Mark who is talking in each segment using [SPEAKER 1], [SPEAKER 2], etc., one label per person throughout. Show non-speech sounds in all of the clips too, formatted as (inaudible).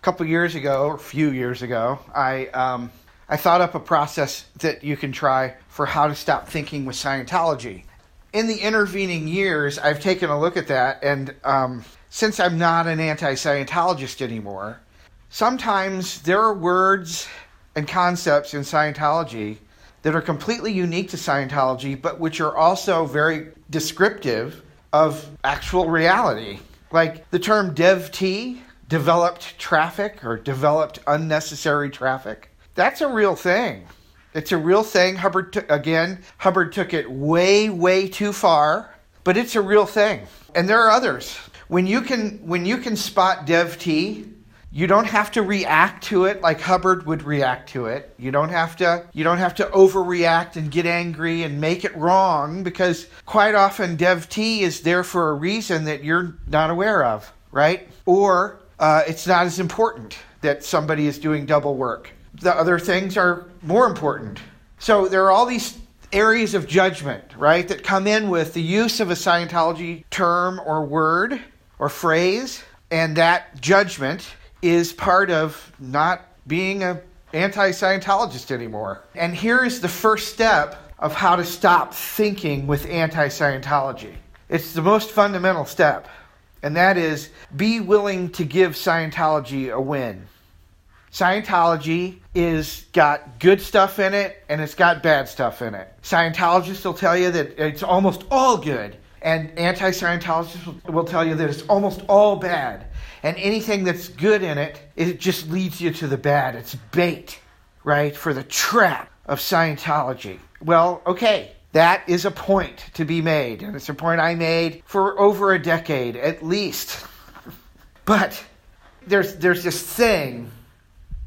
[SPEAKER 1] a couple years ago, or a few years ago, I um, I thought up a process that you can try for how to stop thinking with Scientology. In the intervening years, I've taken a look at that, and um, since I'm not an anti-Scientologist anymore, sometimes there are words and concepts in Scientology that are completely unique to Scientology, but which are also very descriptive of actual reality. Like the term DevT, developed traffic or developed unnecessary traffic. That's a real thing. It's a real thing. Hubbard, t- again, Hubbard took it way, way too far, but it's a real thing. And there are others. When you can, when you can spot DevT, you don't have to react to it like Hubbard would react to it. You don't have to you don't have to overreact and get angry and make it wrong because quite often Dev T is there for a reason that you're not aware of, right? Or uh, it's not as important that somebody is doing double work. The other things are more important. So there are all these areas of judgment, right, that come in with the use of a Scientology term or word or phrase, and that judgment is part of not being an anti Scientologist anymore. And here's the first step of how to stop thinking with anti Scientology. It's the most fundamental step, and that is be willing to give Scientology a win. Scientology is got good stuff in it and it's got bad stuff in it. Scientologists will tell you that it's almost all good, and anti Scientologists will tell you that it's almost all bad and anything that's good in it, it just leads you to the bad. It's bait, right, for the trap of Scientology. Well, okay, that is a point to be made, and it's a point I made for over a decade at least. (laughs) but there's there's this thing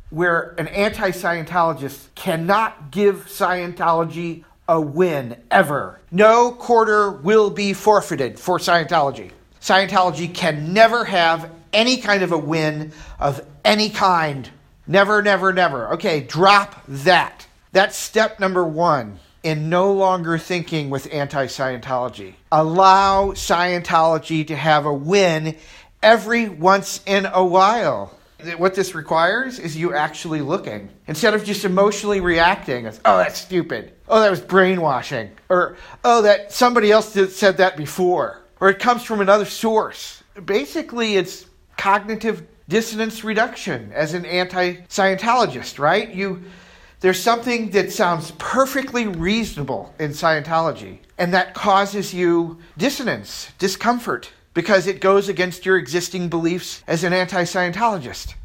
[SPEAKER 1] where an anti-Scientologist cannot give Scientology a win ever. No quarter will be forfeited for Scientology. Scientology can never have any kind of a win of any kind. Never, never, never. Okay, drop that. That's step number one in no longer thinking with anti Scientology. Allow Scientology to have a win every once in a while. What this requires is you actually looking instead of just emotionally reacting as, oh, that's stupid. Oh, that was brainwashing. Or, oh, that somebody else did, said that before. Or it comes from another source. Basically, it's cognitive dissonance reduction as an anti-Scientologist, right? You there's something that sounds perfectly reasonable in Scientology, and that causes you dissonance, discomfort, because it goes against your existing beliefs as an anti Scientologist.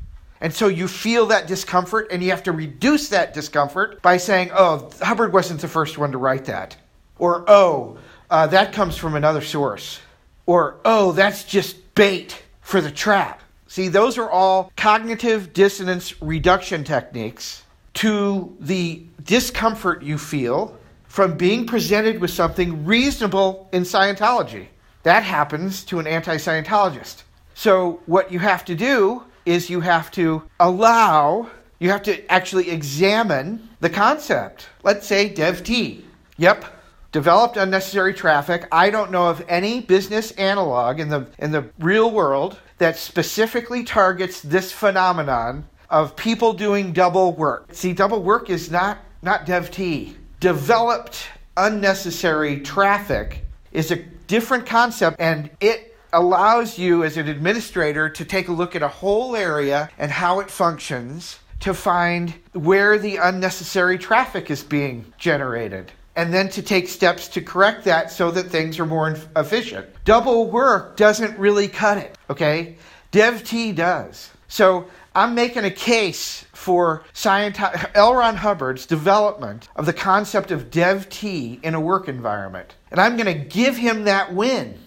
[SPEAKER 1] And so you feel that discomfort, and you have to reduce that discomfort by saying, oh, Hubbard wasn't the first one to write that. Or, oh, uh, that comes from another source. Or, oh, that's just bait for the trap. See, those are all cognitive dissonance reduction techniques to the discomfort you feel from being presented with something reasonable in Scientology. That happens to an anti Scientologist. So, what you have to do is you have to allow, you have to actually examine the concept. Let's say DevT. Yep, developed unnecessary traffic. I don't know of any business analog in the in the real world that specifically targets this phenomenon of people doing double work. See, double work is not not DevT. Developed unnecessary traffic is a different concept and it allows you as an administrator to take a look at a whole area and how it functions to find where the unnecessary traffic is being generated and then to take steps to correct that so that things are more efficient. Double work doesn't really cut it, okay? DevT does. So I'm making a case for Scienti- L. Ron Hubbard's development of the concept of DevT in a work environment. And I'm going to give him that win.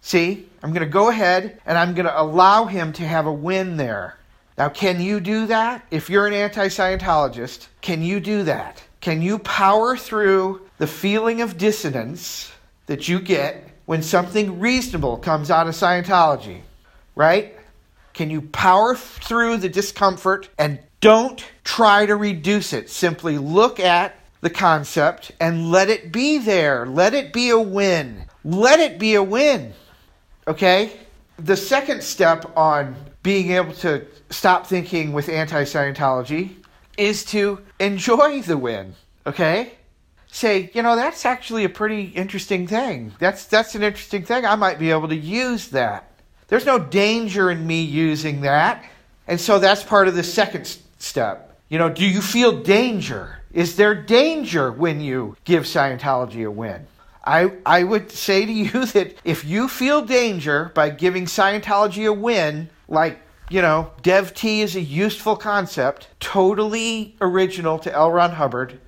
[SPEAKER 1] See, I'm going to go ahead and I'm going to allow him to have a win there. Now, can you do that? If you're an anti Scientologist, can you do that? Can you power through the feeling of dissonance that you get when something reasonable comes out of Scientology? Right? Can you power through the discomfort and don't try to reduce it? Simply look at the concept and let it be there. Let it be a win. Let it be a win. Okay? The second step on being able to stop thinking with anti Scientology is to enjoy the win, okay? Say, you know, that's actually a pretty interesting thing. That's that's an interesting thing. I might be able to use that. There's no danger in me using that. And so that's part of the second step. You know, do you feel danger? Is there danger when you give Scientology a win? I, I would say to you (laughs) that if you feel danger by giving Scientology a win, like, you know, Dev T is a useful concept, totally original to L. Ron Hubbard,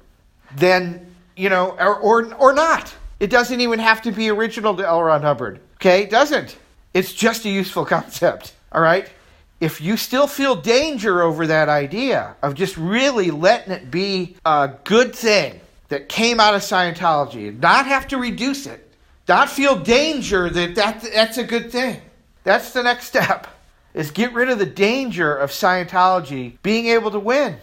[SPEAKER 1] then, you know, or, or, or not. It doesn't even have to be original to L. Ron Hubbard. Okay? It doesn't. It's just a useful concept. All right? If you still feel danger over that idea of just really letting it be a good thing that came out of Scientology and not have to reduce it, not feel danger that, that that's a good thing. That's the next step. Is get rid of the danger of Scientology being able to win.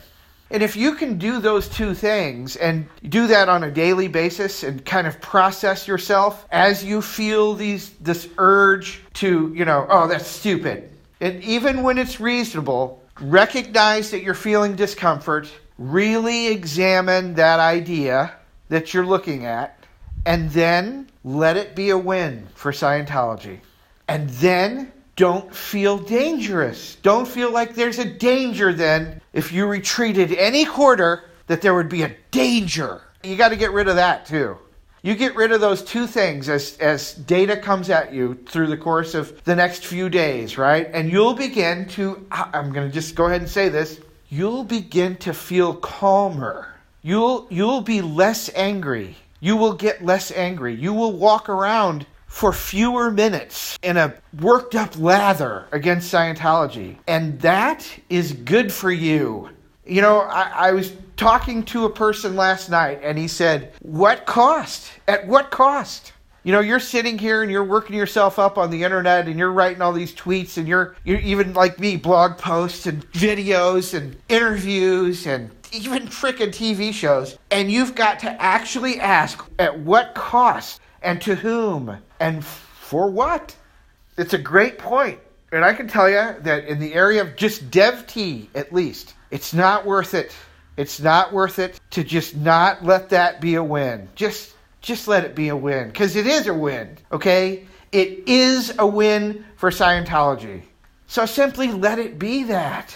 [SPEAKER 1] And if you can do those two things and do that on a daily basis and kind of process yourself as you feel these this urge to, you know, oh, that's stupid. And even when it's reasonable, recognize that you're feeling discomfort, really examine that idea that you're looking at, and then let it be a win for Scientology. And then don't feel dangerous. Don't feel like there's a danger then if you retreated any quarter that there would be a danger. You got to get rid of that too. You get rid of those two things as, as data comes at you through the course of the next few days, right? And you'll begin to, I'm going to just go ahead and say this, you'll begin to feel calmer. You'll, you'll be less angry. You will get less angry. You will walk around for fewer minutes in a worked up lather against Scientology. And that is good for you. You know, I, I was talking to a person last night and he said, What cost? At what cost? You know, you're sitting here and you're working yourself up on the internet and you're writing all these tweets and you're you're even like me, blog posts and videos and interviews and even freaking TV shows. And you've got to actually ask at what cost and to whom and for what? It's a great point. And I can tell you that in the area of just dev T, at least, it's not worth it it's not worth it to just not let that be a win. Just just let it be a win because it is a win, okay? It is a win for Scientology. So simply let it be that.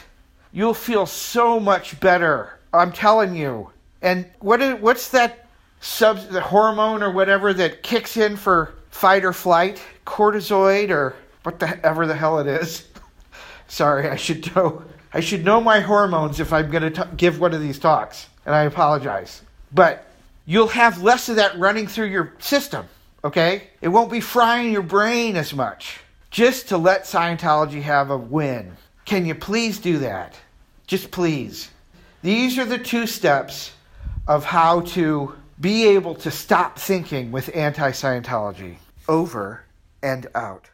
[SPEAKER 1] You'll feel so much better. I'm telling you. And what is, what's that sub the hormone or whatever that kicks in for fight or flight? Cortisoid or whatever the hell it is. (laughs) Sorry, I should know I should know my hormones if I'm going to give one of these talks, and I apologize. But you'll have less of that running through your system, okay? It won't be frying your brain as much. Just to let Scientology have a win. Can you please do that? Just please. These are the two steps of how to be able to stop thinking with anti Scientology. Over and out.